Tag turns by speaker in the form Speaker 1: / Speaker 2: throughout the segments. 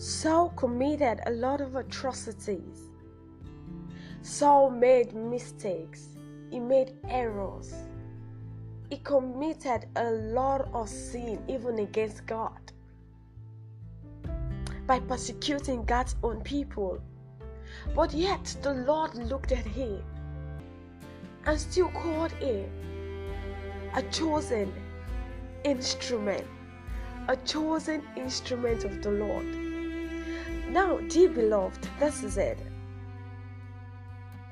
Speaker 1: Saul committed a lot of atrocities. Saul made mistakes. He made errors. He committed a lot of sin, even against God, by persecuting God's own people. But yet, the Lord looked at him and still called him a chosen instrument, a chosen instrument of the Lord. Now, dear beloved, this is it.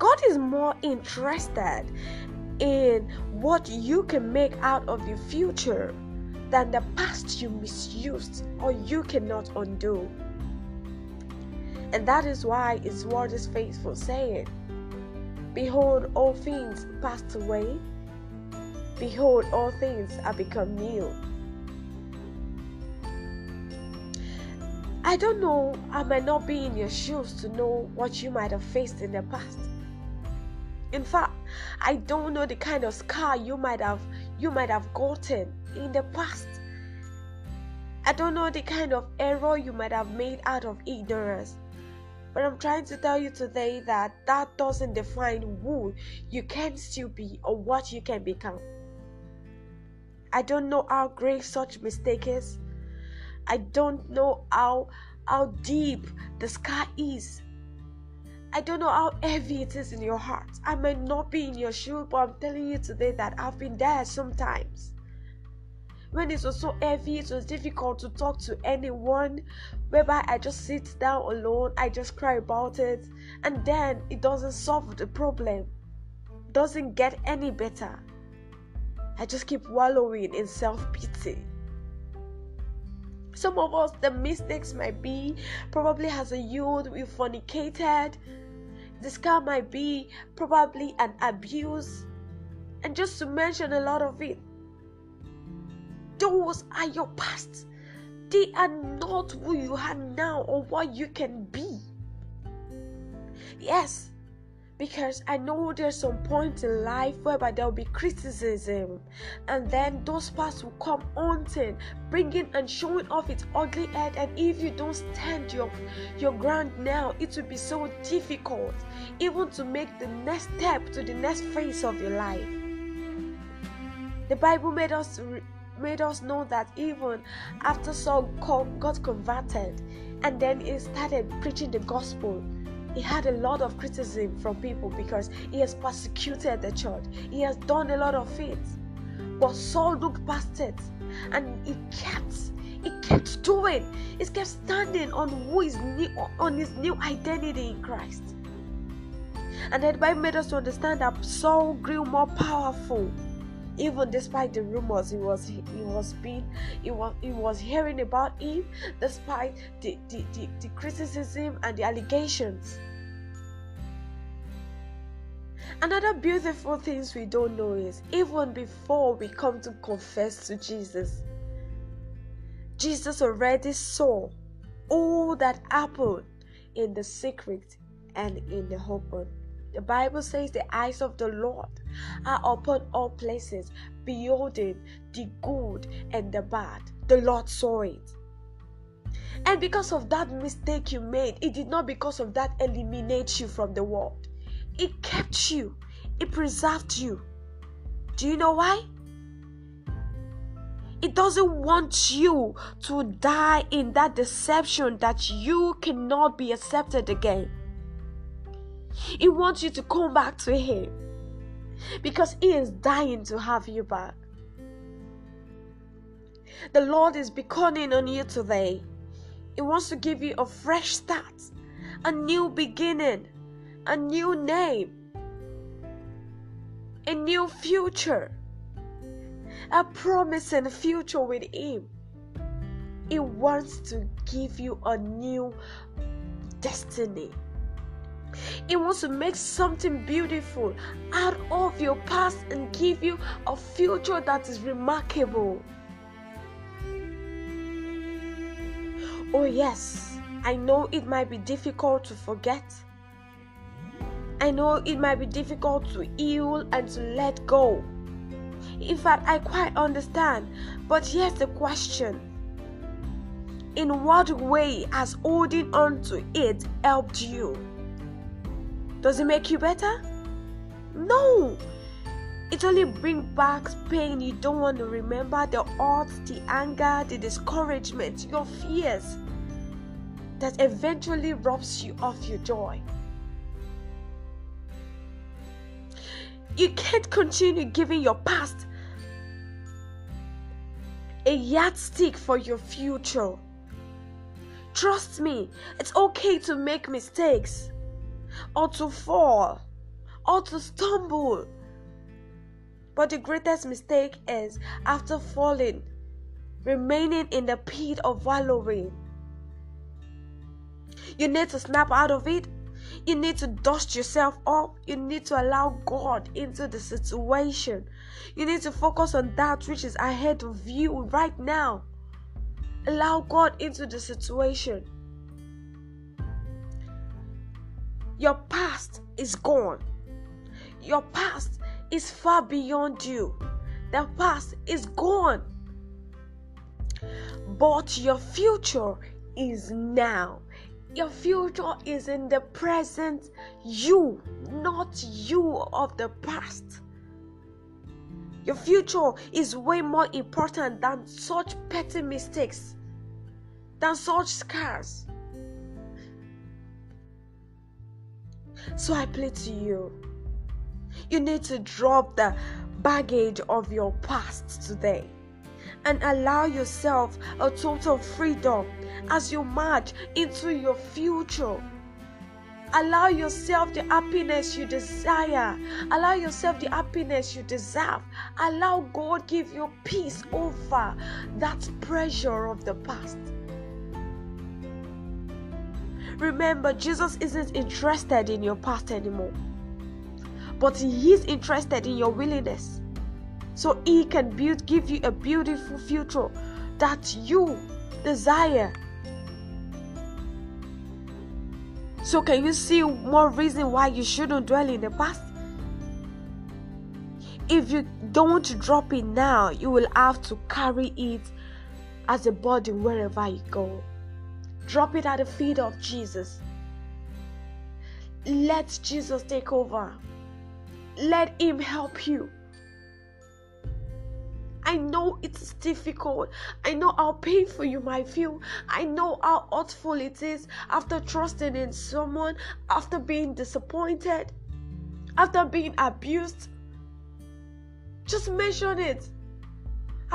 Speaker 1: God is more interested in what you can make out of your future than the past you misused or you cannot undo. And that is why His word is faithful, saying, Behold, all things passed away. Behold, all things are become new. I don't know, I might not be in your shoes to know what you might have faced in the past. In fact, I don't know the kind of scar you might have you might have gotten in the past. I don't know the kind of error you might have made out of ignorance. But I'm trying to tell you today that that doesn't define who you can still be or what you can become. I don't know how grave such mistake is. I don't know how how deep the scar is. I don't know how heavy it is in your heart. I might not be in your shoe, but I'm telling you today that I've been there sometimes. When it was so heavy, it was difficult to talk to anyone, whereby I just sit down alone, I just cry about it, and then it doesn't solve the problem, doesn't get any better. I just keep wallowing in self pity. Some of us, the mistakes might be probably as a youth we fornicated. The scar might be probably an abuse. And just to mention a lot of it, those are your past. They are not who you are now or what you can be. Yes, because I know there's some point in life whereby there will be criticism, and then those parts will come haunting, bringing and showing off its ugly head. And if you don't stand your your ground now, it will be so difficult, even to make the next step to the next phase of your life. The Bible made us made us know that even after Saul got converted, and then he started preaching the gospel he had a lot of criticism from people because he has persecuted the church. He has done a lot of things. But Saul looked past it and he kept he kept doing. He kept standing on who is new on his new identity in Christ. And that Bible made us to understand that Saul grew more powerful even despite the rumors he was he was being he was he was hearing about him despite the, the, the, the criticism and the allegations Another beautiful things we don't know is even before we come to confess to Jesus, Jesus already saw all that happened in the secret and in the open. The Bible says the eyes of the Lord are upon all places, beholding the good and the bad. The Lord saw it. And because of that mistake you made, it did not because of that eliminate you from the world. It kept you, it preserved you. Do you know why? It doesn't want you to die in that deception that you cannot be accepted again. It wants you to come back to Him because He is dying to have you back. The Lord is beckoning on you today. He wants to give you a fresh start, a new beginning a new name, a new future, a promising future with Him. He wants to give you a new destiny. He wants to make something beautiful out of your past and give you a future that is remarkable. Oh, yes, I know it might be difficult to forget. I know it might be difficult to heal and to let go. In fact, I quite understand. But here's the question In what way has holding on to it helped you? Does it make you better? No. It only brings back pain you don't want to remember the hurt, the anger, the discouragement, your fears that eventually robs you of your joy. You can't continue giving your past a yardstick for your future. Trust me, it's okay to make mistakes, or to fall, or to stumble. But the greatest mistake is after falling, remaining in the pit of wallowing. You need to snap out of it you need to dust yourself up. You need to allow God into the situation. You need to focus on that which is ahead of you right now. Allow God into the situation. Your past is gone. Your past is far beyond you. The past is gone. But your future is now. Your future is in the present you, not you of the past. Your future is way more important than such petty mistakes, than such scars. So I plead to you. You need to drop the baggage of your past today and allow yourself a total freedom as you march into your future. Allow yourself the happiness you desire. Allow yourself the happiness you deserve. Allow God give you peace over that pressure of the past. Remember, Jesus isn't interested in your past anymore, but He is interested in your willingness. So He can build, give you a beautiful future that you desire. So, can you see more reason why you shouldn't dwell in the past? If you don't drop it now, you will have to carry it as a burden wherever you go. Drop it at the feet of Jesus. Let Jesus take over. Let Him help you. I know it's difficult. I know how painful you might feel. I know how hurtful it is after trusting in someone, after being disappointed, after being abused. Just mention it.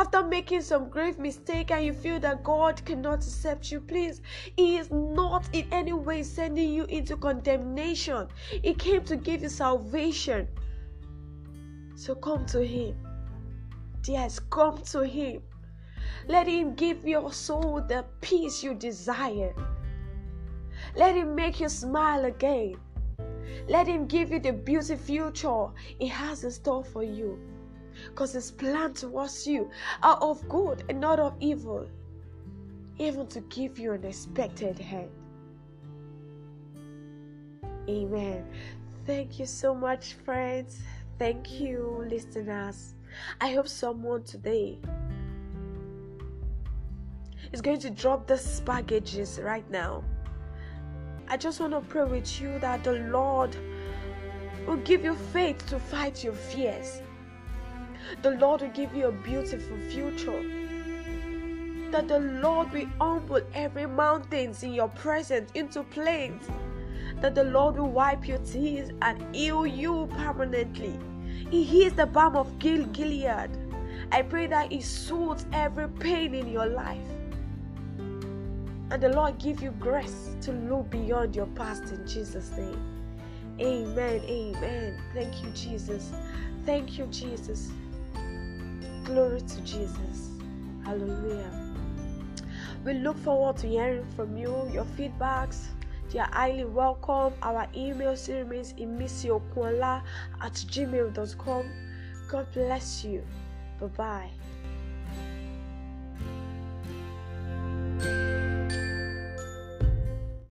Speaker 1: After making some grave mistake and you feel that God cannot accept you, please, He is not in any way sending you into condemnation. He came to give you salvation. So come to Him. Yes, come to Him. Let Him give your soul the peace you desire. Let Him make you smile again. Let Him give you the beautiful future He has in store for you. Because His plan towards you are of good and not of evil, even to give you an expected hand. Amen. Thank you so much, friends. Thank you, listeners. I hope someone today is going to drop these baggages right now. I just want to pray with you that the Lord will give you faith to fight your fears. The Lord will give you a beautiful future. That the Lord will humble every mountains in your presence into plains. That the Lord will wipe your tears and heal you permanently. He heals the balm of Gil- Gilead. I pray that He soothes every pain in your life. And the Lord give you grace to look beyond your past in Jesus' name. Amen. Amen. Thank you, Jesus. Thank you, Jesus. Glory to Jesus. Hallelujah. We look forward to hearing from you, your feedbacks, you are highly welcome. Our email still remains imisiokwala at gmail.com. God bless you. Bye bye.